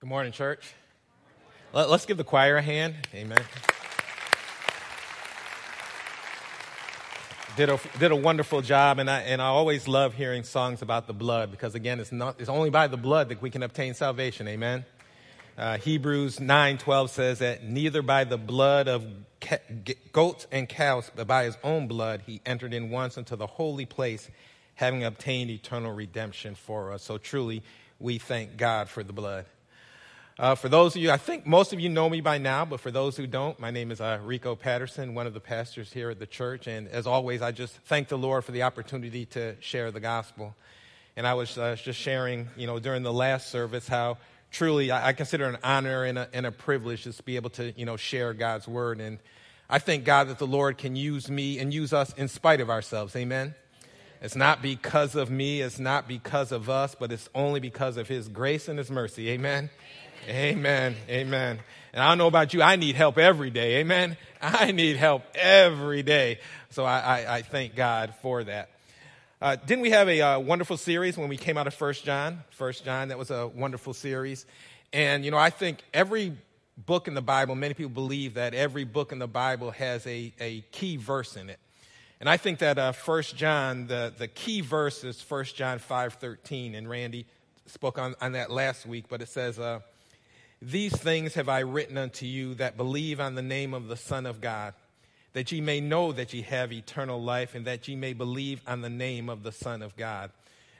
Good morning, church. Let- Let's give the choir a hand. Amen. Did a, did a wonderful job, and I, and I always love hearing songs about the blood because, again, it's, not, it's only by the blood that we can obtain salvation. Amen. Uh, Hebrews 9:12 says that neither by the blood of goats and cows, but by his own blood, he entered in once into the holy place, having obtained eternal redemption for us. So truly, we thank God for the blood. Uh, for those of you, I think most of you know me by now, but for those who don't, my name is uh, Rico Patterson, one of the pastors here at the church. And as always, I just thank the Lord for the opportunity to share the gospel. And I was uh, just sharing, you know, during the last service how truly I, I consider an honor and a, and a privilege just to be able to, you know, share God's word. And I thank God that the Lord can use me and use us in spite of ourselves. Amen. It's not because of me, it's not because of us, but it's only because of His grace and His mercy. Amen. Amen. Amen. Amen. And I don't know about you, I need help every day. Amen. I need help every day. So I, I, I thank God for that. Uh, didn't we have a uh, wonderful series when we came out of First John? First John, that was a wonderful series. And, you know, I think every book in the Bible, many people believe that every book in the Bible has a, a key verse in it. And I think that uh, 1 John, the, the key verse is 1 John 5.13. And Randy spoke on, on that last week, but it says, uh, These things have I written unto you that believe on the name of the Son of God, that ye may know that ye have eternal life, and that ye may believe on the name of the Son of God.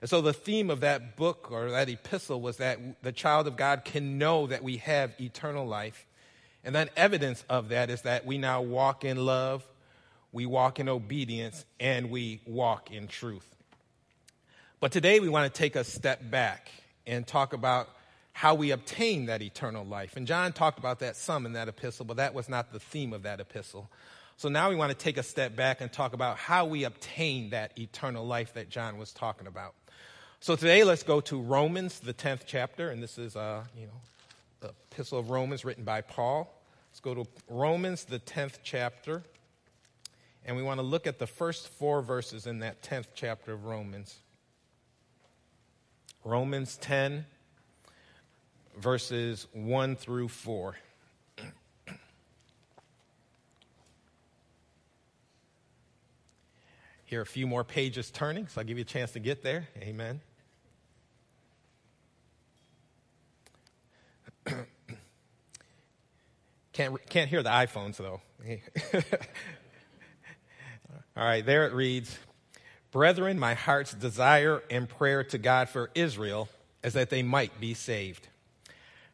And so the theme of that book or that epistle was that the child of God can know that we have eternal life. And then evidence of that is that we now walk in love, we walk in obedience, and we walk in truth. But today we want to take a step back and talk about how we obtain that eternal life. And John talked about that some in that epistle, but that was not the theme of that epistle. So now we want to take a step back and talk about how we obtain that eternal life that John was talking about. So today let's go to Romans, the 10th chapter, and this is, uh, you know, the epistle of Romans written by Paul. Let's go to Romans, the 10th chapter, and we want to look at the first four verses in that 10th chapter of Romans. Romans 10, verses 1 through 4. Here are a few more pages turning, so I'll give you a chance to get there. Amen. can't, can't hear the iPhones, though. All right, there it reads Brethren, my heart's desire and prayer to God for Israel is that they might be saved.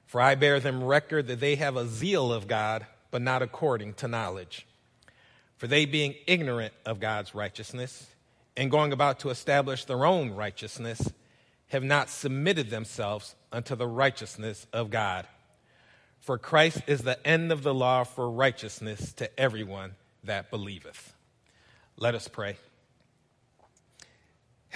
For I bear them record that they have a zeal of God, but not according to knowledge. For they, being ignorant of God's righteousness and going about to establish their own righteousness, have not submitted themselves unto the righteousness of God. For Christ is the end of the law for righteousness to everyone that believeth. Let us pray.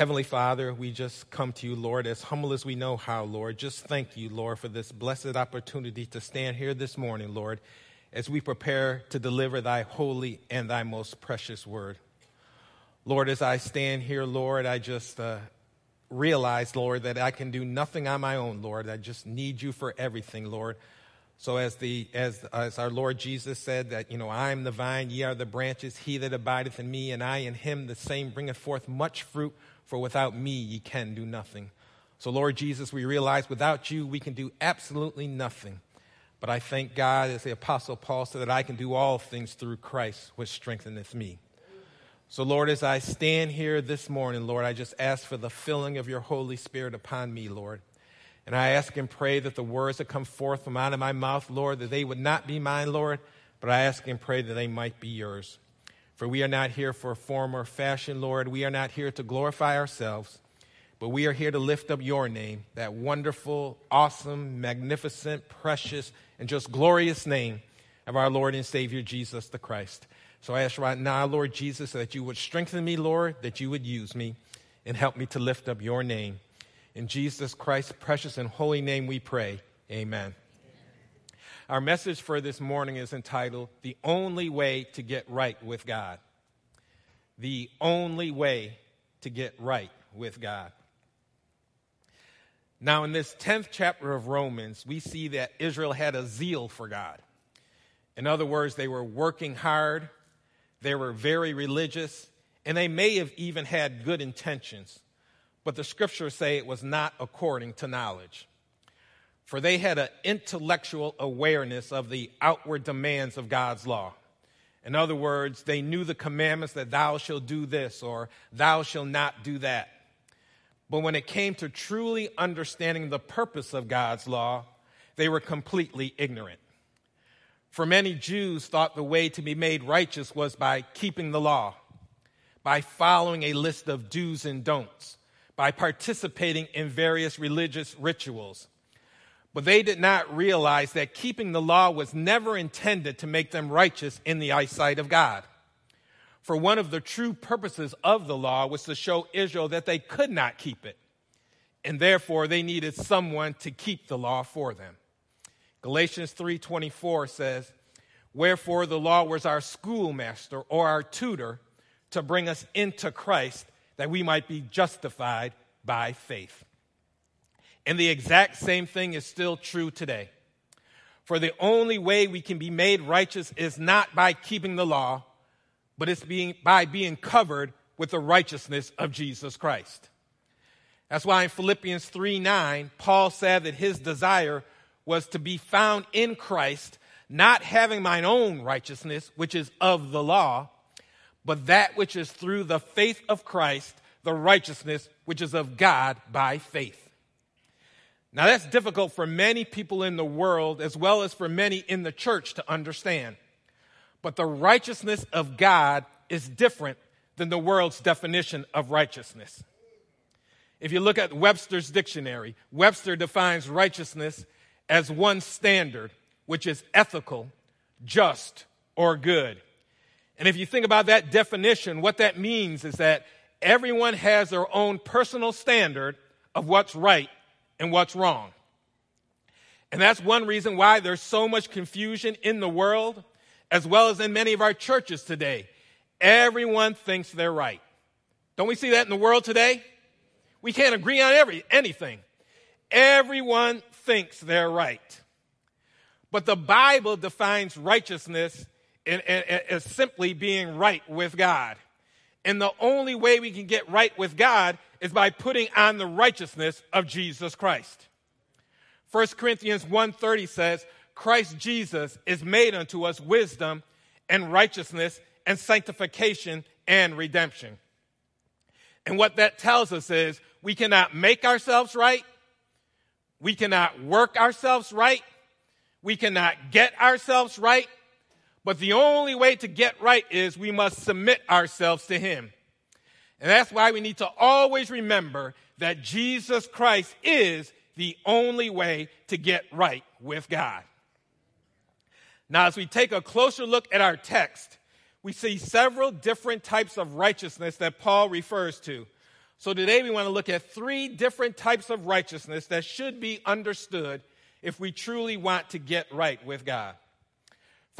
Heavenly Father, we just come to you, Lord, as humble as we know how, Lord. Just thank you, Lord, for this blessed opportunity to stand here this morning, Lord, as we prepare to deliver thy holy and thy most precious word. Lord, as I stand here, Lord, I just uh, realize, Lord, that I can do nothing on my own, Lord. I just need you for everything, Lord. So as the as as our Lord Jesus said that you know I am the vine, ye are the branches. He that abideth in me, and I in him, the same bringeth forth much fruit. For without me, ye can do nothing. So Lord Jesus, we realize without you, we can do absolutely nothing. But I thank God, as the Apostle Paul said, that I can do all things through Christ, which strengtheneth me. So, Lord, as I stand here this morning, Lord, I just ask for the filling of your Holy Spirit upon me, Lord. And I ask and pray that the words that come forth from out of my mouth, Lord, that they would not be mine, Lord, but I ask and pray that they might be yours. For we are not here for form or fashion, Lord. We are not here to glorify ourselves, but we are here to lift up your name, that wonderful, awesome, magnificent, precious, and just glorious name of our Lord and Savior Jesus the Christ. So I ask right now, Lord Jesus, that you would strengthen me, Lord, that you would use me, and help me to lift up your name. In Jesus Christ's precious and holy name we pray. Amen. Our message for this morning is entitled, The Only Way to Get Right with God. The Only Way to Get Right with God. Now, in this 10th chapter of Romans, we see that Israel had a zeal for God. In other words, they were working hard, they were very religious, and they may have even had good intentions, but the scriptures say it was not according to knowledge. For they had an intellectual awareness of the outward demands of God's law. In other words, they knew the commandments that thou shalt do this or thou shalt not do that. But when it came to truly understanding the purpose of God's law, they were completely ignorant. For many Jews thought the way to be made righteous was by keeping the law, by following a list of do's and don'ts, by participating in various religious rituals. But they did not realize that keeping the law was never intended to make them righteous in the eyesight of God. For one of the true purposes of the law was to show Israel that they could not keep it, and therefore they needed someone to keep the law for them. Galatians 3:24 says, "Wherefore the law was our schoolmaster or our tutor to bring us into Christ that we might be justified by faith." And the exact same thing is still true today. For the only way we can be made righteous is not by keeping the law, but it's being, by being covered with the righteousness of Jesus Christ. That's why in Philippians 3 9, Paul said that his desire was to be found in Christ, not having mine own righteousness, which is of the law, but that which is through the faith of Christ, the righteousness which is of God by faith. Now, that's difficult for many people in the world as well as for many in the church to understand. But the righteousness of God is different than the world's definition of righteousness. If you look at Webster's dictionary, Webster defines righteousness as one standard, which is ethical, just, or good. And if you think about that definition, what that means is that everyone has their own personal standard of what's right and what's wrong. And that's one reason why there's so much confusion in the world as well as in many of our churches today. Everyone thinks they're right. Don't we see that in the world today? We can't agree on every, anything. Everyone thinks they're right. But the Bible defines righteousness as simply being right with God. And the only way we can get right with God is by putting on the righteousness of Jesus Christ. 1 Corinthians 1:30 says, Christ Jesus is made unto us wisdom and righteousness and sanctification and redemption. And what that tells us is we cannot make ourselves right. We cannot work ourselves right. We cannot get ourselves right. But the only way to get right is we must submit ourselves to Him. And that's why we need to always remember that Jesus Christ is the only way to get right with God. Now, as we take a closer look at our text, we see several different types of righteousness that Paul refers to. So today we want to look at three different types of righteousness that should be understood if we truly want to get right with God.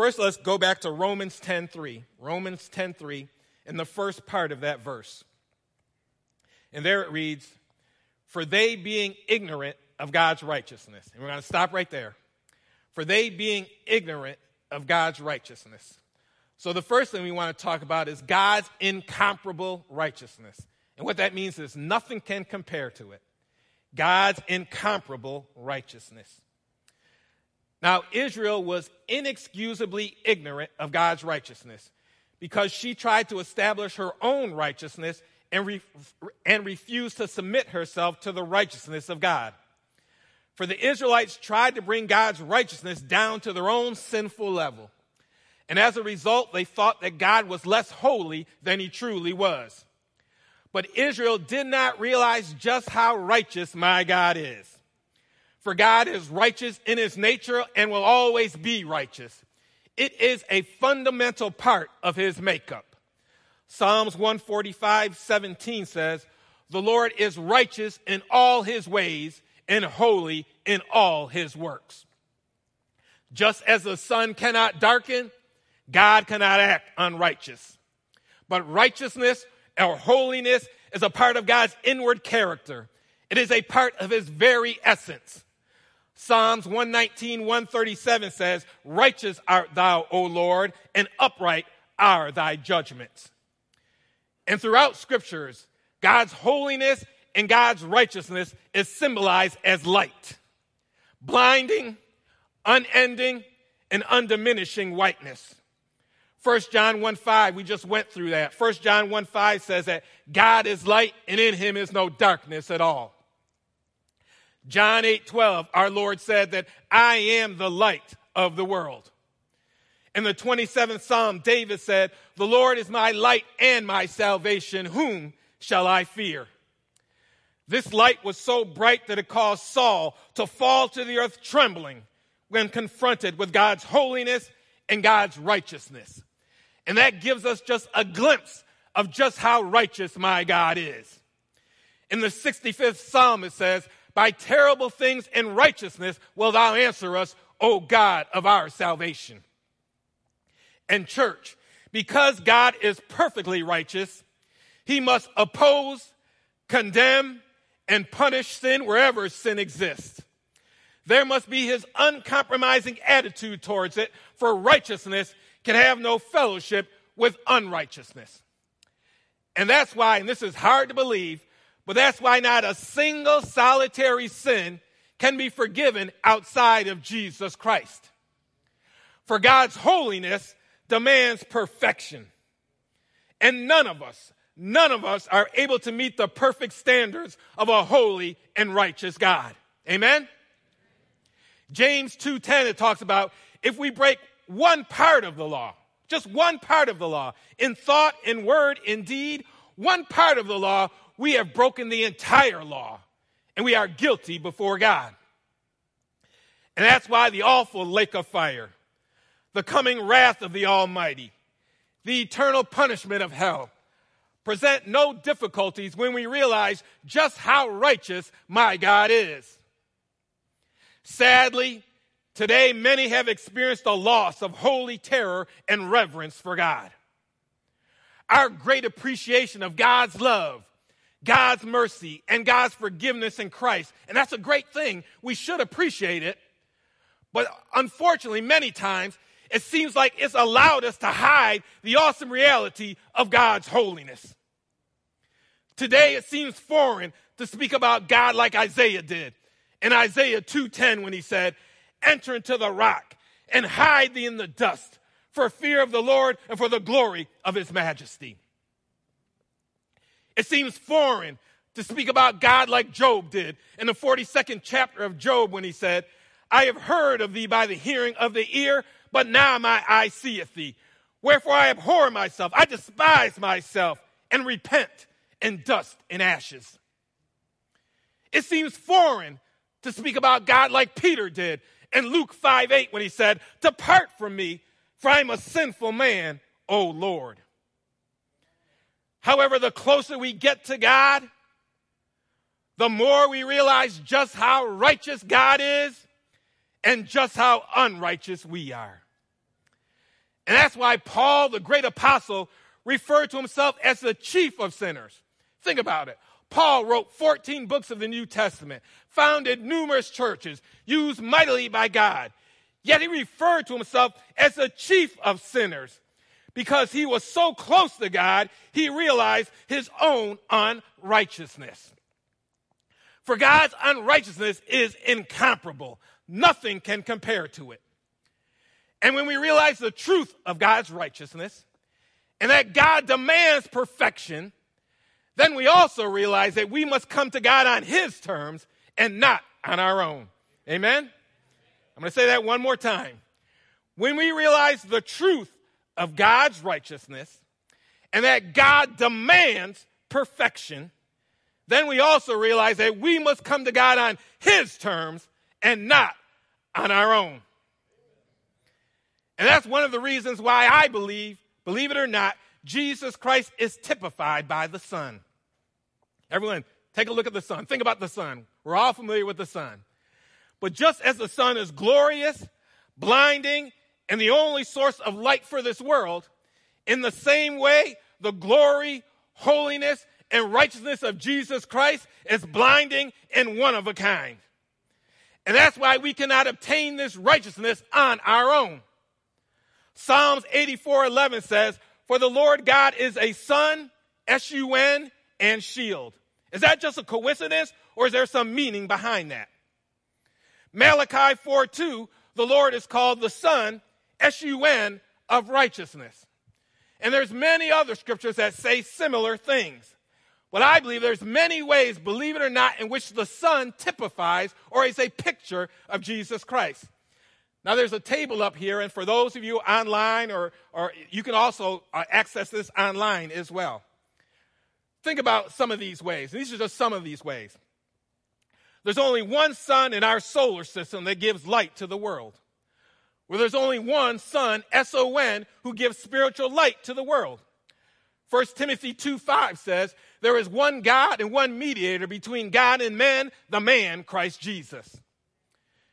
First, let's go back to Romans 10:3. Romans 10:3 in the first part of that verse. And there it reads, "For they being ignorant of God's righteousness." And we're going to stop right there for they being ignorant of God's righteousness. So, the first thing we want to talk about is God's incomparable righteousness. And what that means is nothing can compare to it. God's incomparable righteousness. Now, Israel was inexcusably ignorant of God's righteousness because she tried to establish her own righteousness and, re- and refused to submit herself to the righteousness of God. For the Israelites tried to bring God's righteousness down to their own sinful level. And as a result, they thought that God was less holy than he truly was. But Israel did not realize just how righteous my God is. For God is righteous in his nature and will always be righteous. It is a fundamental part of his makeup. Psalms 145, 17 says, The Lord is righteous in all his ways and holy in all his works. Just as the sun cannot darken, God cannot act unrighteous. But righteousness or holiness is a part of God's inward character. It is a part of his very essence. Psalms 119, 137 says, Righteous art thou, O Lord, and upright are thy judgments. And throughout scriptures, God's holiness and God's righteousness is symbolized as light, blinding, unending, and undiminishing whiteness. 1 John 1 5, we just went through that. 1 John 1 5 says that God is light and in him is no darkness at all. John 8 12, our Lord said that I am the light of the world. In the 27th Psalm, David said, The Lord is my light and my salvation. Whom shall I fear? This light was so bright that it caused Saul to fall to the earth trembling when confronted with God's holiness and God's righteousness. And that gives us just a glimpse of just how righteous my God is. In the 65th Psalm, it says, By terrible things and righteousness will thou answer us, O God of our salvation and church. Because God is perfectly righteous, he must oppose, condemn, and punish sin wherever sin exists. There must be his uncompromising attitude towards it, for righteousness can have no fellowship with unrighteousness. And that's why, and this is hard to believe, that's why not a single solitary sin can be forgiven outside of Jesus Christ. For God's holiness demands perfection. And none of us, none of us are able to meet the perfect standards of a holy and righteous God. Amen? James 2:10 it talks about if we break one part of the law, just one part of the law, in thought, in word, in deed, one part of the law, we have broken the entire law and we are guilty before God. And that's why the awful lake of fire the coming wrath of the Almighty, the eternal punishment of hell, present no difficulties when we realize just how righteous my God is. Sadly, today many have experienced a loss of holy terror and reverence for God. Our great appreciation of God's love, God's mercy, and God's forgiveness in Christ, and that's a great thing. We should appreciate it. But unfortunately, many times it seems like it's allowed us to hide the awesome reality of God's holiness. Today it seems foreign to speak about God like Isaiah did in Isaiah 2:10 when he said, "Enter into the rock and hide thee in the dust for fear of the Lord and for the glory of his majesty." It seems foreign to speak about God like Job did in the 42nd chapter of Job when he said, I have heard of thee by the hearing of the ear, but now my eye seeth thee. Wherefore I abhor myself, I despise myself, and repent in dust and ashes. It seems foreign to speak about God like Peter did in Luke 5 8 when he said, Depart from me, for I am a sinful man, O Lord. However, the closer we get to God, the more we realize just how righteous God is and just how unrighteous we are. And that's why Paul, the great apostle, referred to himself as the chief of sinners. Think about it. Paul wrote 14 books of the New Testament, founded numerous churches, used mightily by God. Yet he referred to himself as the chief of sinners because he was so close to God, he realized his own unrighteousness. For God's unrighteousness is incomparable. Nothing can compare to it. And when we realize the truth of God's righteousness and that God demands perfection, then we also realize that we must come to God on His terms and not on our own. Amen? I'm going to say that one more time. When we realize the truth of God's righteousness and that God demands perfection, then we also realize that we must come to God on His terms and not on our own. And that's one of the reasons why I believe, believe it or not, Jesus Christ is typified by the sun. Everyone, take a look at the sun. Think about the sun. We're all familiar with the sun. But just as the sun is glorious, blinding, and the only source of light for this world, in the same way, the glory, holiness, and righteousness of Jesus Christ is blinding and one of a kind. And that's why we cannot obtain this righteousness on our own. Psalms 84 11 says, For the Lord God is a sun, S U N, and shield. Is that just a coincidence or is there some meaning behind that? Malachi 4 2, the Lord is called the Sun, S U N, of righteousness. And there's many other scriptures that say similar things. But I believe there's many ways, believe it or not, in which the sun typifies or is a picture of Jesus Christ. Now there's a table up here, and for those of you online, or, or you can also uh, access this online as well. Think about some of these ways. These are just some of these ways. There's only one sun in our solar system that gives light to the world. Well, there's only one son, S O N, who gives spiritual light to the world. 1 Timothy 2 5 says, There is one God and one mediator between God and men, the man, Christ Jesus.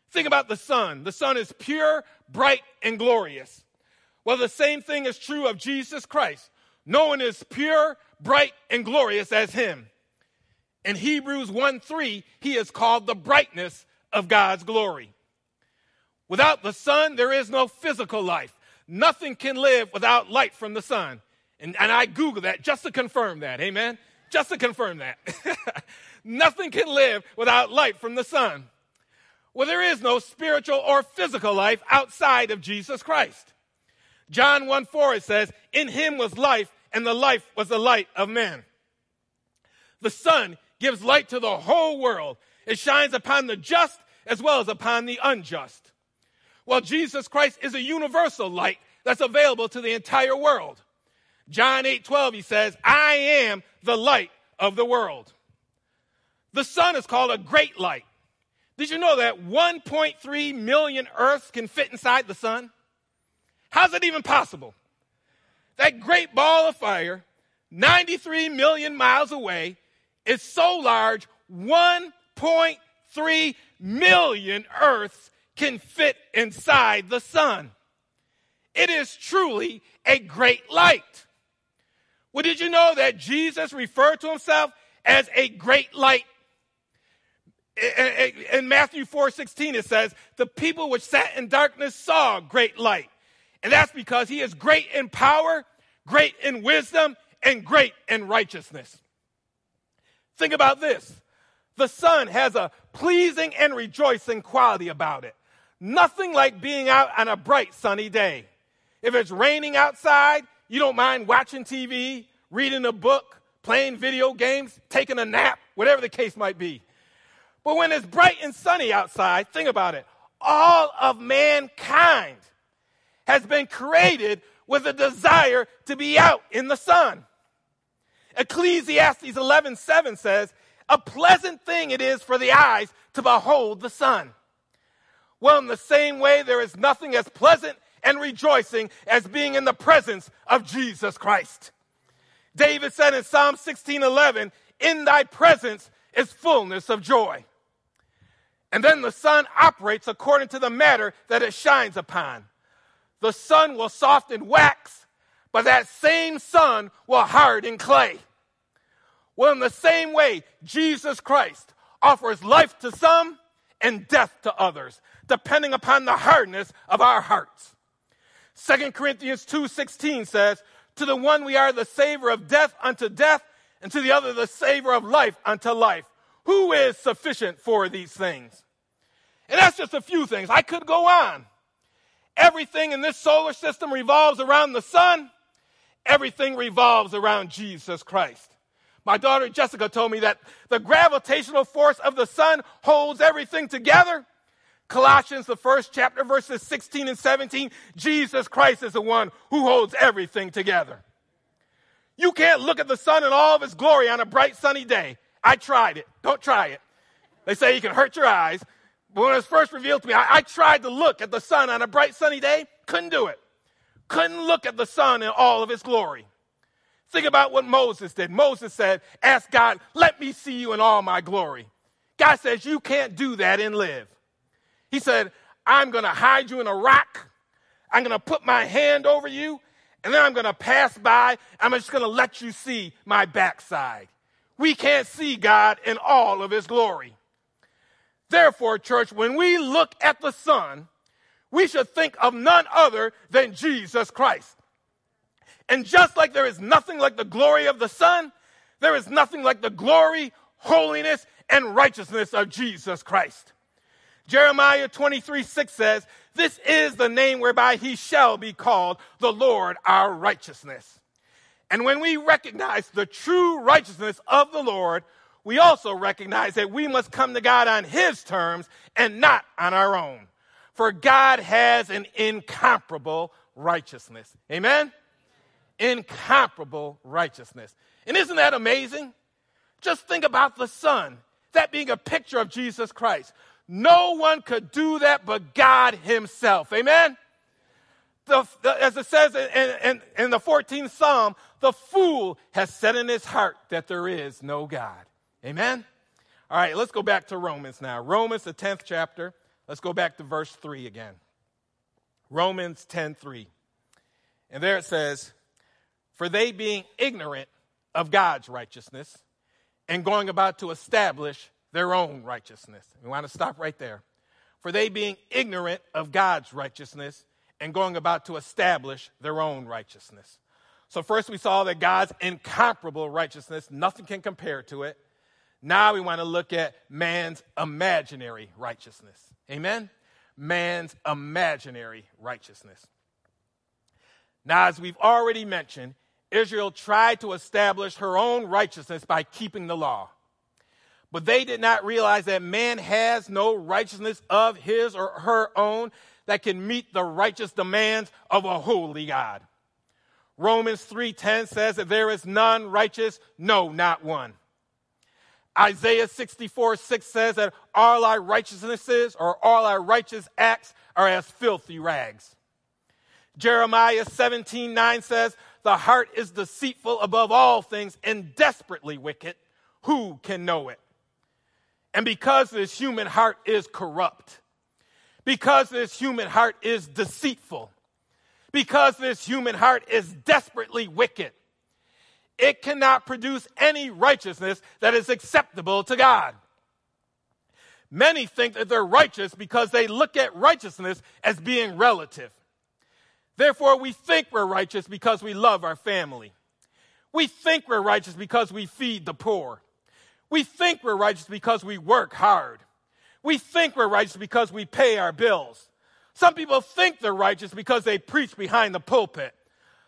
Think about the sun. The sun is pure, bright, and glorious. Well, the same thing is true of Jesus Christ. No one is pure, bright, and glorious as him. In Hebrews 1 3, he is called the brightness of God's glory. Without the sun, there is no physical life. Nothing can live without light from the sun. And, and I Googled that just to confirm that. Amen. Just to confirm that. Nothing can live without light from the sun. Well, there is no spiritual or physical life outside of Jesus Christ. John 1 4, it says, In him was life, and the life was the light of men. The sun gives light to the whole world. It shines upon the just as well as upon the unjust. Well, Jesus Christ is a universal light that's available to the entire world. John 8 12, he says, I am the light of the world. The sun is called a great light. Did you know that 1.3 million Earths can fit inside the sun? How's it even possible? That great ball of fire, 93 million miles away, is so large, 1.3 million Earths can fit inside the sun. It is truly a great light. Well, did you know that Jesus referred to himself as a great light? In Matthew 4 16, it says, The people which sat in darkness saw great light. And that's because he is great in power, great in wisdom, and great in righteousness. Think about this the sun has a pleasing and rejoicing quality about it. Nothing like being out on a bright sunny day. If it's raining outside, you don't mind watching TV, reading a book, playing video games, taking a nap, whatever the case might be. But when it's bright and sunny outside, think about it. All of mankind has been created with a desire to be out in the sun. Ecclesiastes 11:7 says, "A pleasant thing it is for the eyes to behold the sun." Well, in the same way, there is nothing as pleasant and rejoicing as being in the presence of Jesus Christ. David said in Psalm 16:11, "In thy presence is fullness of joy." And then the sun operates according to the matter that it shines upon. The sun will soften wax, but that same sun will harden clay. Well, in the same way, Jesus Christ offers life to some and death to others, depending upon the hardness of our hearts. 2 Corinthians 2:16 says, "To the one we are the savor of death unto death, and to the other the savor of life unto life." Who is sufficient for these things? And that's just a few things. I could go on. Everything in this solar system revolves around the sun. Everything revolves around Jesus Christ. My daughter Jessica told me that the gravitational force of the sun holds everything together. Colossians, the first chapter, verses 16 and 17, Jesus Christ is the one who holds everything together. You can't look at the sun in all of its glory on a bright sunny day. I tried it. Don't try it. They say you can hurt your eyes. But when it was first revealed to me, I, I tried to look at the sun on a bright sunny day. Couldn't do it. Couldn't look at the sun in all of its glory. Think about what Moses did. Moses said, Ask God, let me see you in all my glory. God says, You can't do that and live. He said, I'm going to hide you in a rock. I'm going to put my hand over you, and then I'm going to pass by. I'm just going to let you see my backside. we can't see God in all of his glory. Therefore, church, when we look at the sun, we should think of none other than Jesus Christ. And just like there is nothing like the glory of the sun, there is nothing like the glory, holiness, and righteousness of Jesus Christ. Jeremiah 23 6 says, This is the name whereby he shall be called the Lord our righteousness. And when we recognize the true righteousness of the Lord, we also recognize that we must come to God on his terms and not on our own. For God has an incomparable righteousness. Amen? Incomparable righteousness. And isn't that amazing? Just think about the Son, that being a picture of Jesus Christ. No one could do that but God Himself. Amen? The, the, as it says in, in, in the 14th Psalm, the fool has said in his heart that there is no God. Amen? All right, let's go back to Romans now. Romans, the 10th chapter. Let's go back to verse 3 again. Romans 10 3. And there it says, For they being ignorant of God's righteousness and going about to establish their own righteousness. We want to stop right there. For they being ignorant of God's righteousness and going about to establish their own righteousness. So, first we saw that God's incomparable righteousness, nothing can compare to it. Now we want to look at man's imaginary righteousness. Amen? Man's imaginary righteousness. Now, as we've already mentioned, Israel tried to establish her own righteousness by keeping the law. But they did not realize that man has no righteousness of his or her own that can meet the righteous demands of a holy God. Romans 3:10 says that there is none righteous, no, not one. Isaiah 64 6 says that all our righteousnesses or all our righteous acts are as filthy rags. Jeremiah 17 9 says, The heart is deceitful above all things and desperately wicked. Who can know it? And because this human heart is corrupt, because this human heart is deceitful, because this human heart is desperately wicked, it cannot produce any righteousness that is acceptable to God. Many think that they're righteous because they look at righteousness as being relative. Therefore, we think we're righteous because we love our family. We think we're righteous because we feed the poor. We think we're righteous because we work hard. We think we're righteous because we pay our bills. Some people think they're righteous because they preach behind the pulpit.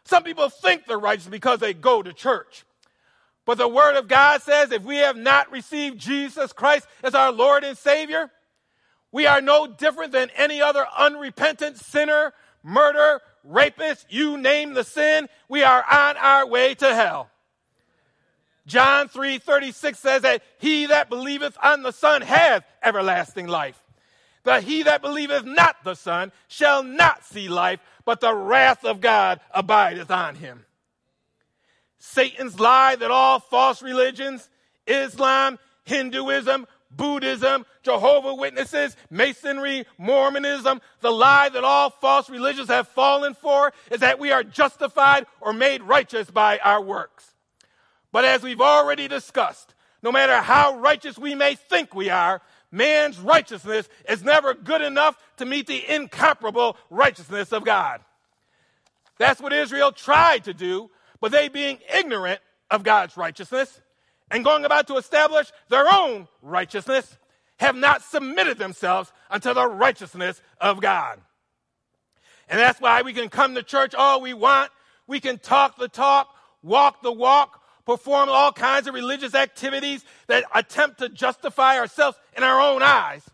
Some people think they're righteous because they go to church. But the Word of God says if we have not received Jesus Christ as our Lord and Savior, we are no different than any other unrepentant sinner, murderer, rapist, you name the sin, we are on our way to hell. John 3:36 says that he that believeth on the Son hath everlasting life. But he that believeth not the Son shall not see life, but the wrath of God abideth on him. Satan's lie that all false religions, Islam, Hinduism, Buddhism, Jehovah Witnesses, Masonry, Mormonism, the lie that all false religions have fallen for is that we are justified or made righteous by our works. But as we've already discussed, no matter how righteous we may think we are, man's righteousness is never good enough to meet the incomparable righteousness of God. That's what Israel tried to do, but they being ignorant of God's righteousness and going about to establish their own righteousness have not submitted themselves unto the righteousness of God. And that's why we can come to church all we want. We can talk the talk, walk the walk, perform all kinds of religious activities that attempt to justify ourselves in our own eyes.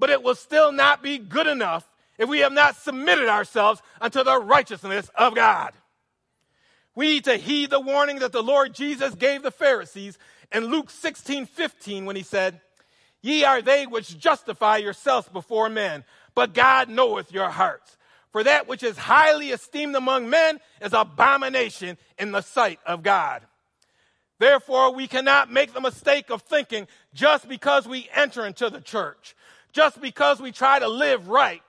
But it will still not be good enough if we have not submitted ourselves unto the righteousness of God. We need to heed the warning that the Lord Jesus gave the Pharisees in Luke 16 15 when he said, Ye are they which justify yourselves before men, but God knoweth your hearts. For that which is highly esteemed among men is abomination in the sight of God. Therefore, we cannot make the mistake of thinking just because we enter into the church, just because we try to live right,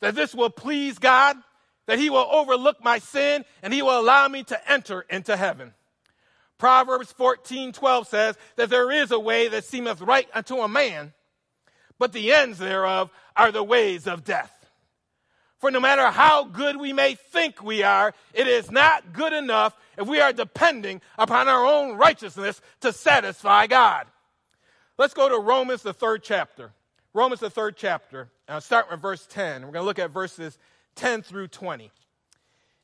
that this will please God that he will overlook my sin and he will allow me to enter into heaven. Proverbs 14 12 says that there is a way that seemeth right unto a man, but the ends thereof are the ways of death. For no matter how good we may think we are, it is not good enough if we are depending upon our own righteousness to satisfy God. Let's go to Romans, the third chapter. Romans, the third chapter. I'll start with verse 10. We're going to look at verses 10 through 20.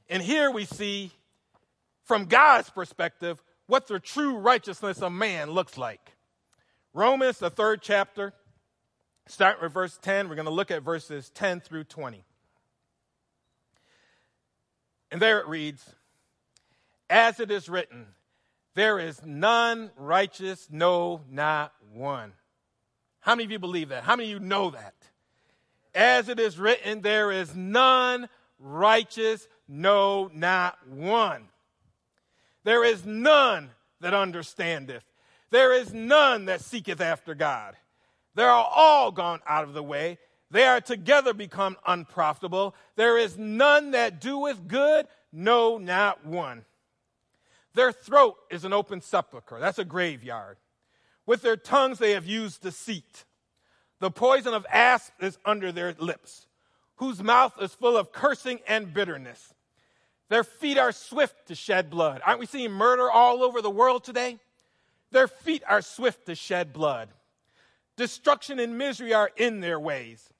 And here we see, from God's perspective, what the true righteousness of man looks like. Romans, the third chapter, start with verse 10. We're going to look at verses 10 through 20. And there it reads, As it is written, there is none righteous, no, not one. How many of you believe that? How many of you know that? As it is written, there is none righteous, no, not one. There is none that understandeth. There is none that seeketh after God. They are all gone out of the way. They are together become unprofitable. There is none that doeth good, no, not one. Their throat is an open sepulchre. That's a graveyard. With their tongues they have used deceit. The poison of asp is under their lips, whose mouth is full of cursing and bitterness. Their feet are swift to shed blood. Aren't we seeing murder all over the world today? Their feet are swift to shed blood. Destruction and misery are in their ways,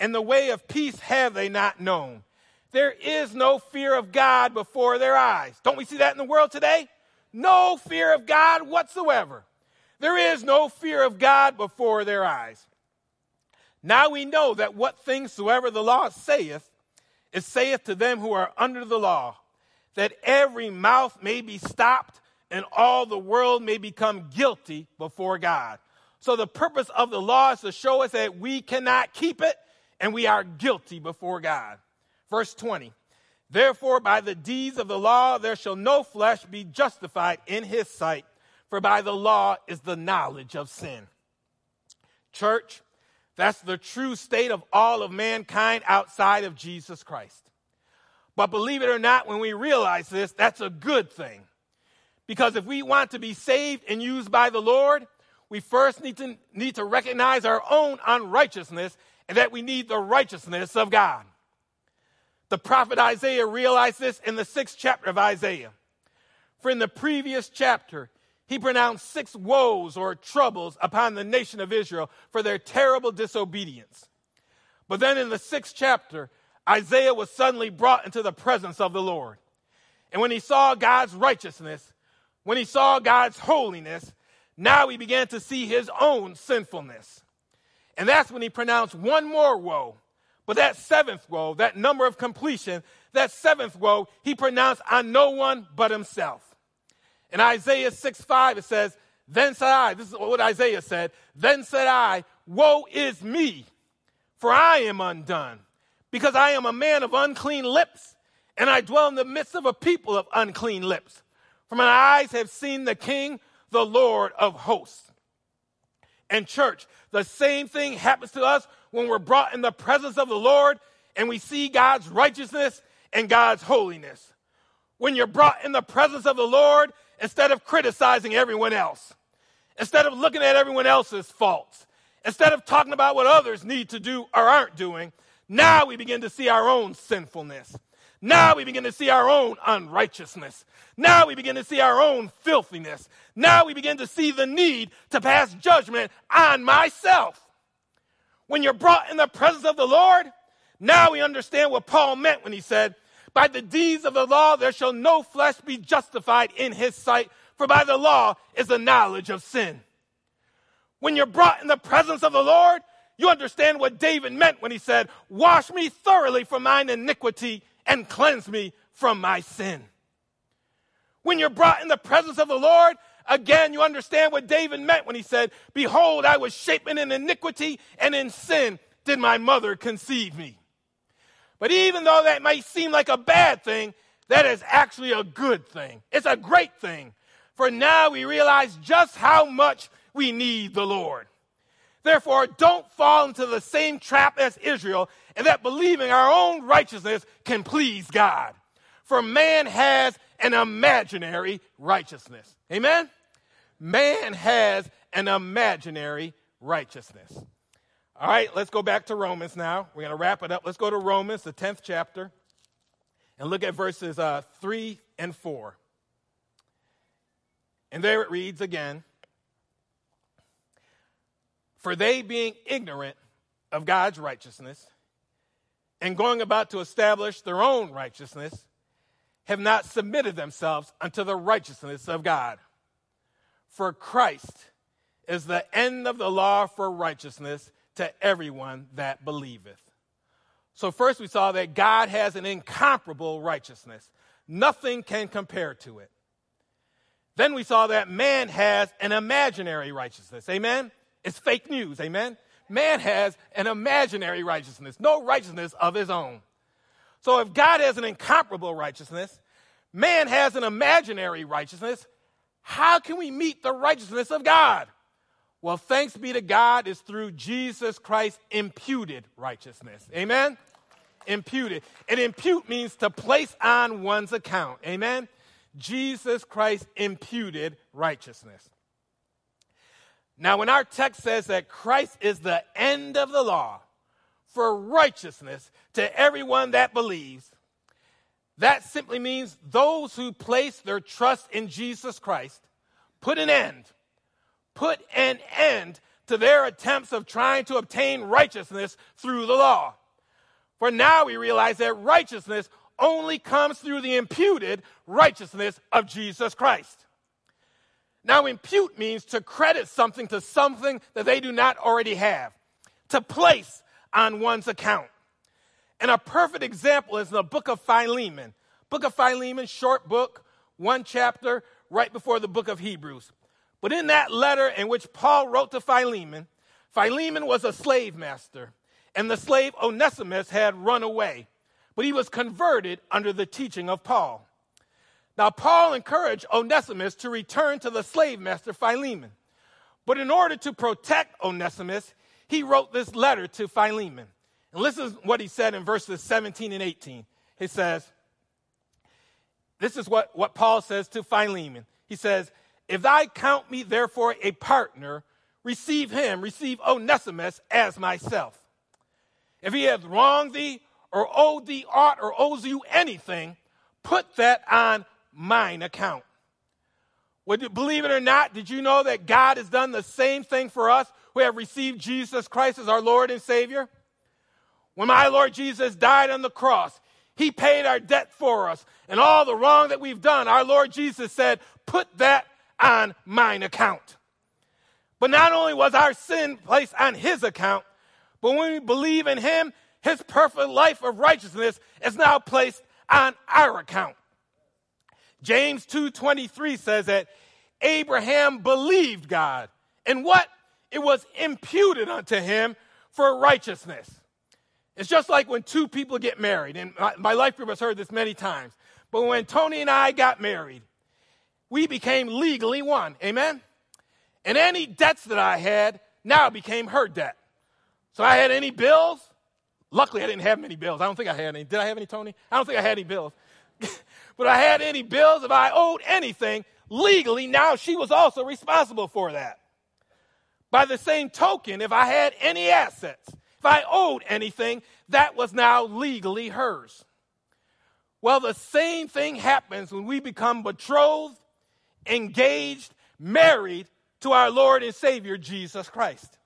and the way of peace have they not known. There is no fear of God before their eyes. Don't we see that in the world today? No fear of God whatsoever. There is no fear of God before their eyes. Now we know that what things soever the law saith, it saith to them who are under the law, that every mouth may be stopped and all the world may become guilty before God. So the purpose of the law is to show us that we cannot keep it and we are guilty before God. Verse 20. Therefore, by the deeds of the law, there shall no flesh be justified in his sight, for by the law is the knowledge of sin. Church, that's the true state of all of mankind outside of Jesus Christ. But believe it or not, when we realize this, that's a good thing. Because if we want to be saved and used by the Lord, we first need to, need to recognize our own unrighteousness and that we need the righteousness of God. The prophet Isaiah realized this in the sixth chapter of Isaiah. For in the previous chapter, he pronounced six woes or troubles upon the nation of Israel for their terrible disobedience. But then in the sixth chapter, Isaiah was suddenly brought into the presence of the Lord. And when he saw God's righteousness, when he saw God's holiness, now he began to see his own sinfulness. And that's when he pronounced one more woe. But that seventh woe, that number of completion, that seventh woe, he pronounced on no one but himself. In Isaiah 6 5, it says, Then said I, this is what Isaiah said, Then said I, Woe is me, for I am undone, because I am a man of unclean lips, and I dwell in the midst of a people of unclean lips. For my eyes have seen the King, the Lord of hosts. And, church, the same thing happens to us when we're brought in the presence of the Lord and we see God's righteousness and God's holiness. When you're brought in the presence of the Lord instead of criticizing everyone else, instead of looking at everyone else's faults, instead of talking about what others need to do or aren't doing, now we begin to see our own sinfulness. Now we begin to see our own unrighteousness. Now we begin to see our own filthiness. Now we begin to see the need to pass judgment on myself. When you're brought in the presence of the Lord, now we understand what Paul meant when he said, by the deeds of the law, there shall no flesh be justified in his sight, for by the law is the knowledge of sin. When you're brought in the presence of the Lord, you understand what David meant when he said, Wash me thoroughly from mine iniquity and cleanse me from my sin. When you're brought in the presence of the Lord, again, you understand what David meant when he said, Behold, I was shapen in iniquity, and in sin did my mother conceive me. But even though that might seem like a bad thing, that is actually a good thing. It's a great thing. For now we realize just how much we need the Lord. Therefore, don't fall into the same trap as Israel and that believing our own righteousness can please God. For man has an imaginary righteousness. Amen? Man has an imaginary righteousness. All right, let's go back to Romans now. We're going to wrap it up. Let's go to Romans, the 10th chapter, and look at verses uh, 3 and 4. And there it reads again For they being ignorant of God's righteousness and going about to establish their own righteousness, have not submitted themselves unto the righteousness of God. For Christ is the end of the law for righteousness to everyone that believeth. So, first we saw that God has an incomparable righteousness, nothing can compare to it. Then we saw that man has an imaginary righteousness. Amen? It's fake news. Amen? Man has an imaginary righteousness, no righteousness of his own. So if God has an incomparable righteousness, man has an imaginary righteousness, how can we meet the righteousness of God? Well, thanks be to God is through Jesus Christ's imputed righteousness. Amen? Imputed. And impute means to place on one's account. Amen? Jesus Christ imputed righteousness. Now, when our text says that Christ is the end of the law for righteousness to everyone that believes, that simply means those who place their trust in Jesus Christ put an end, put an end to their attempts of trying to obtain righteousness through the law. For now we realize that righteousness only comes through the imputed righteousness of Jesus Christ. Now, impute means to credit something to something that they do not already have, to place on one's account. And a perfect example is in the book of Philemon. Book of Philemon, short book, one chapter, right before the book of Hebrews. But in that letter in which Paul wrote to Philemon, Philemon was a slave master, and the slave Onesimus had run away but he was converted under the teaching of Paul. Now, Paul encouraged Onesimus to return to the slave master Philemon. But in order to protect Onesimus, he wrote this letter to Philemon. And listen to what he said in verses 17 and 18. He says, This is what, what Paul says to Philemon. He says, If thou count me therefore a partner, receive him, receive Onesimus as myself. If he hath wronged thee or owed thee aught or owes you anything, put that on mine account. Would you believe it or not? Did you know that God has done the same thing for us who have received Jesus Christ as our Lord and Savior? When my Lord Jesus died on the cross, He paid our debt for us. And all the wrong that we've done, our Lord Jesus said, put that on mine account. But not only was our sin placed on His account, but when we believe in Him, his perfect life of righteousness is now placed on our account. James 2:23 says that Abraham believed God, and what it was imputed unto him for righteousness. It's just like when two people get married, and my, my life group has heard this many times. But when Tony and I got married, we became legally one. Amen? And any debts that I had now became her debt. So I had any bills, Luckily, I didn't have many bills. I don't think I had any. Did I have any, Tony? I don't think I had any bills. but I had any bills. If I owed anything legally, now she was also responsible for that. By the same token, if I had any assets, if I owed anything, that was now legally hers. Well, the same thing happens when we become betrothed, engaged, married to our Lord and Savior, Jesus Christ.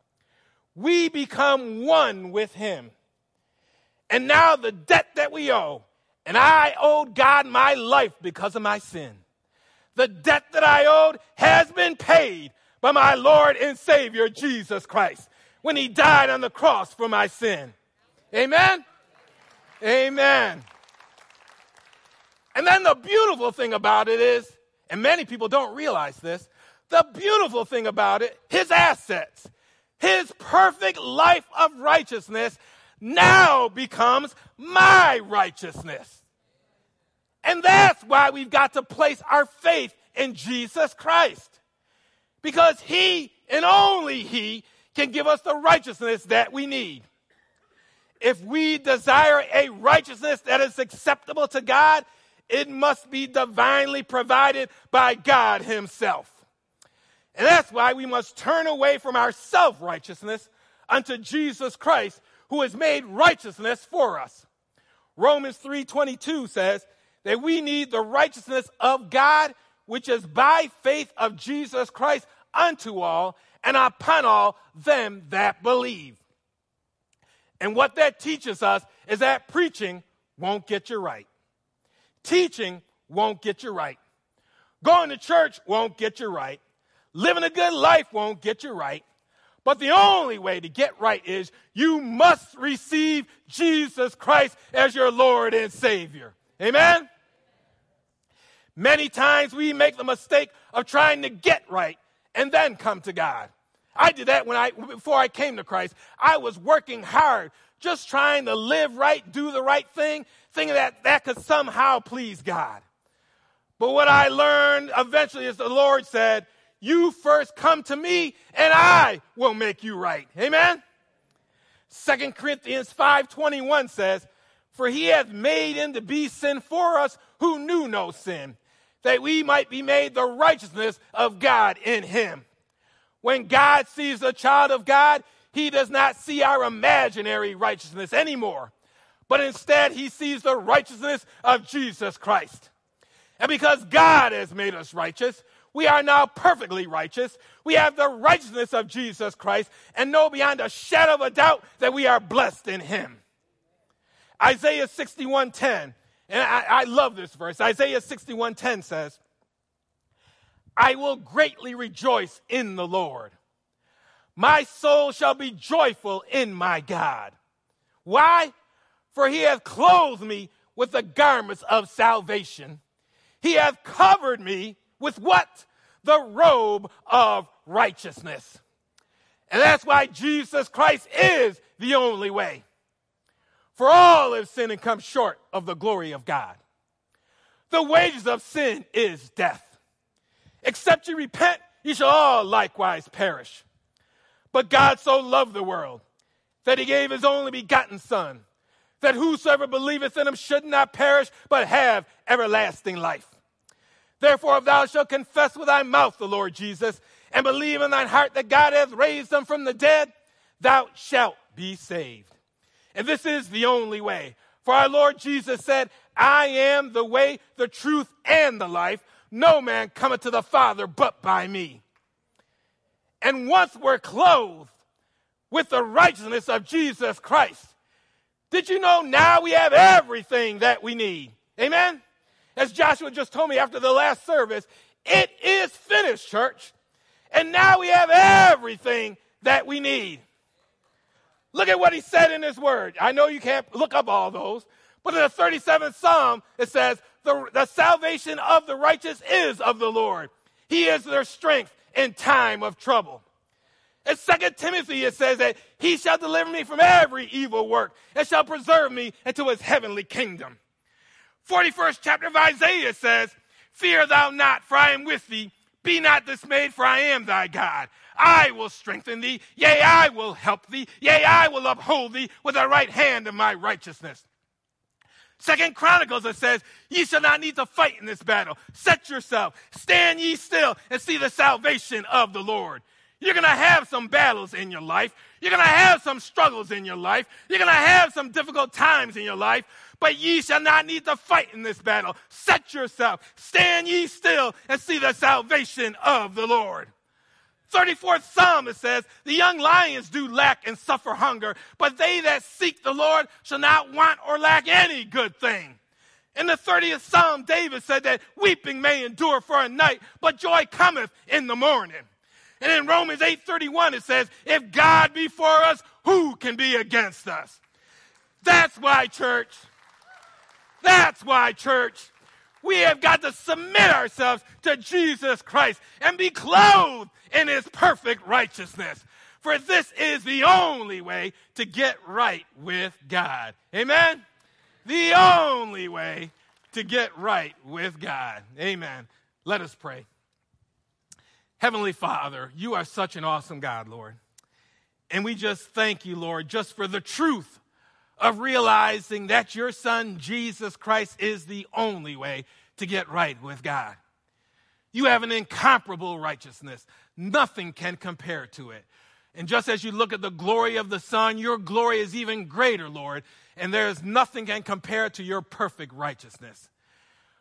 We become one with Him. And now the debt that we owe, and I owed God my life because of my sin. The debt that I owed has been paid by my Lord and Savior Jesus Christ when he died on the cross for my sin. Amen? Amen. And then the beautiful thing about it is, and many people don't realize this, the beautiful thing about it, his assets, his perfect life of righteousness now becomes my righteousness. And that's why we've got to place our faith in Jesus Christ. Because He and only He can give us the righteousness that we need. If we desire a righteousness that is acceptable to God, it must be divinely provided by God Himself. And that's why we must turn away from our self righteousness unto Jesus Christ, who has made righteousness for us. Romans 3:22 says that we need the righteousness of God which is by faith of Jesus Christ unto all and upon all them that believe. And what that teaches us is that preaching won't get you right. Teaching won't get you right. Going to church won't get you right. Living a good life won't get you right. But the only way to get right is you must receive Jesus Christ as your Lord and Savior. Amen? Many times we make the mistake of trying to get right and then come to God. I did that when I before I came to Christ. I was working hard, just trying to live right, do the right thing, thinking that that could somehow please God. But what I learned eventually is the Lord said, "You first come to me, and I will make you right." Amen. Second Corinthians 5:21 says, "For he hath made him to be sin for us who knew no sin, that we might be made the righteousness of God in him." When God sees a child of God, he does not see our imaginary righteousness anymore, but instead he sees the righteousness of Jesus Christ. And because God has made us righteous, we are now perfectly righteous. We have the righteousness of Jesus Christ and know beyond a shadow of a doubt that we are blessed in him. Isaiah 61:10, and I, I love this verse. Isaiah 61:10 says, I will greatly rejoice in the Lord. My soul shall be joyful in my God. Why? For he hath clothed me with the garments of salvation. He hath covered me with what? The robe of righteousness. And that's why Jesus Christ is the only way. For all have sinned and come short of the glory of God. The wages of sin is death. Except you repent, ye shall all likewise perish. But God so loved the world that he gave his only begotten Son, that whosoever believeth in him should not perish, but have everlasting life. Therefore, if thou shalt confess with thy mouth the Lord Jesus, and believe in thine heart that God hath raised him from the dead, thou shalt be saved. And this is the only way. For our Lord Jesus said, I am the way, the truth, and the life. No man cometh to the Father but by me. And once we're clothed with the righteousness of Jesus Christ, did you know now we have everything that we need? Amen? As Joshua just told me after the last service, it is finished, church. And now we have everything that we need. Look at what he said in his word. I know you can't look up all those, but in the 37th Psalm, it says, the, the salvation of the righteous is of the Lord. He is their strength in time of trouble. In 2 Timothy, it says that he shall deliver me from every evil work and shall preserve me into his heavenly kingdom. 41st chapter of Isaiah says, Fear thou not, for I am with thee. Be not dismayed, for I am thy God. I will strengthen thee. Yea, I will help thee. Yea, I will uphold thee with the right hand of my righteousness. Second Chronicles, it says, Ye shall not need to fight in this battle. Set yourself, stand ye still, and see the salvation of the Lord. You're going to have some battles in your life. You're going to have some struggles in your life. You're going to have some difficult times in your life. But ye shall not need to fight in this battle. Set yourself, stand ye still, and see the salvation of the Lord. 34th Psalm, it says, The young lions do lack and suffer hunger, but they that seek the Lord shall not want or lack any good thing. In the 30th Psalm, David said that weeping may endure for a night, but joy cometh in the morning. And in Romans 8:31 it says, if God be for us, who can be against us? That's why church. That's why church we have got to submit ourselves to Jesus Christ and be clothed in his perfect righteousness. For this is the only way to get right with God. Amen? The only way to get right with God. Amen. Let us pray. Heavenly Father, you are such an awesome God, Lord. And we just thank you, Lord, just for the truth of realizing that your son, Jesus Christ, is the only way to get right with God. You have an incomparable righteousness. Nothing can compare to it. And just as you look at the glory of the sun, your glory is even greater, Lord. And there is nothing can compare to your perfect righteousness.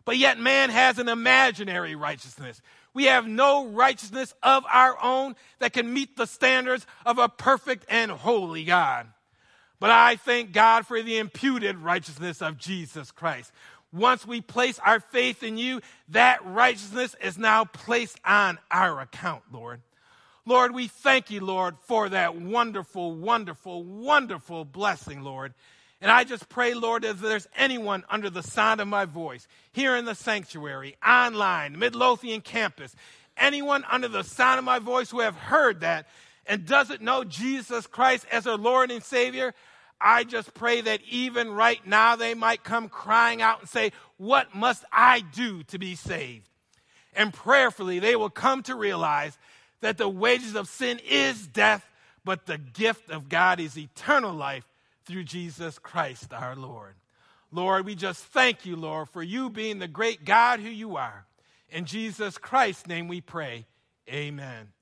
But yet man has an imaginary righteousness. We have no righteousness of our own that can meet the standards of a perfect and holy God. But I thank God for the imputed righteousness of Jesus Christ. Once we place our faith in you, that righteousness is now placed on our account, Lord. Lord, we thank you, Lord, for that wonderful, wonderful, wonderful blessing, Lord. And I just pray, Lord, if there's anyone under the sound of my voice, here in the sanctuary, online, Midlothian campus, anyone under the sound of my voice who have heard that and doesn't know Jesus Christ as their Lord and Savior, I just pray that even right now they might come crying out and say, What must I do to be saved? And prayerfully they will come to realize that the wages of sin is death, but the gift of God is eternal life through Jesus Christ our Lord. Lord, we just thank you, Lord, for you being the great God who you are. In Jesus Christ's name we pray. Amen.